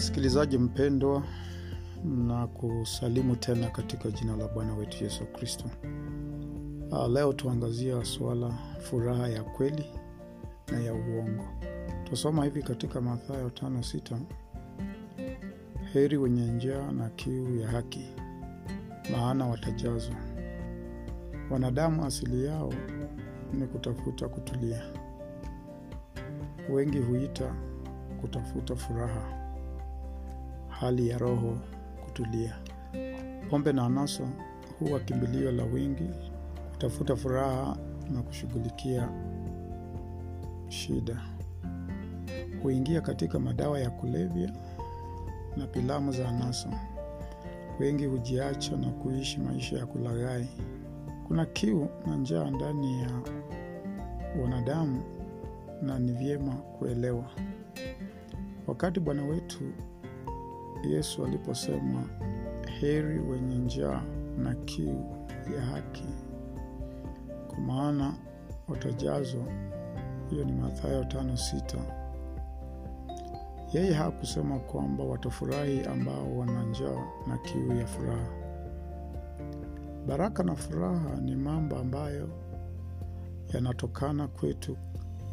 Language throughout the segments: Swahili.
Msikilizaji mpendwa, na kusalimu tena katika jina la Bwana wetu Yesu Kristo. Leo tuangazia suala furaha ya kweli na ya uongo. Tusoma hivi katika Mathayo tano sita heri wenye njaa na kiu ya haki, maana watajazwa. Wanadamu asili yao ni kutafuta kutulia. Wengi huita kutafuta furaha, hali ya roho kutulia. Pombe na anasa huwa kimbilio la wingi kutafuta furaha na kushughulikia shida. Huingia katika madawa ya kulevya na filamu za anasa. Wengi hujiacha na kuishi maisha ya kulaghai. Kuna kiu na njaa ndani ya wanadamu na ni vyema kuelewa. Wakati Bwana wetu Yesu aliposema heri wenye njaa na kiu ya haki, kwa maana watajazwa, hiyo ni Mathayo tano sita. Yeye hakusema kwamba watafurahi ambao wana njaa na kiu ya furaha. Baraka na furaha ni mambo ambayo yanatokana kwetu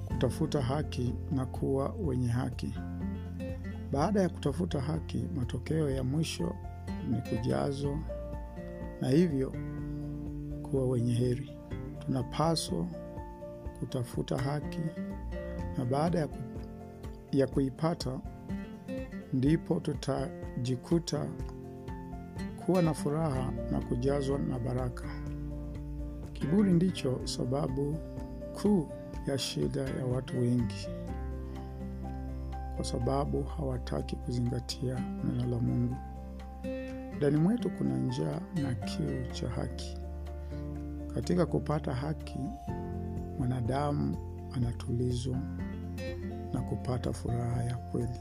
kutafuta haki na kuwa wenye haki. Baada ya kutafuta haki, matokeo ya mwisho ni kujazwa na hivyo kuwa wenye heri. Tunapaswa kutafuta haki na baada ya, ku, ya kuipata ndipo tutajikuta kuwa na furaha na kujazwa na baraka. Kiburi ndicho sababu kuu ya shida ya watu wengi, kwa sababu hawataki kuzingatia neno la Mungu. Ndani mwetu kuna njaa na kiu cha haki. Katika kupata haki, mwanadamu anatulizwa na kupata furaha ya kweli.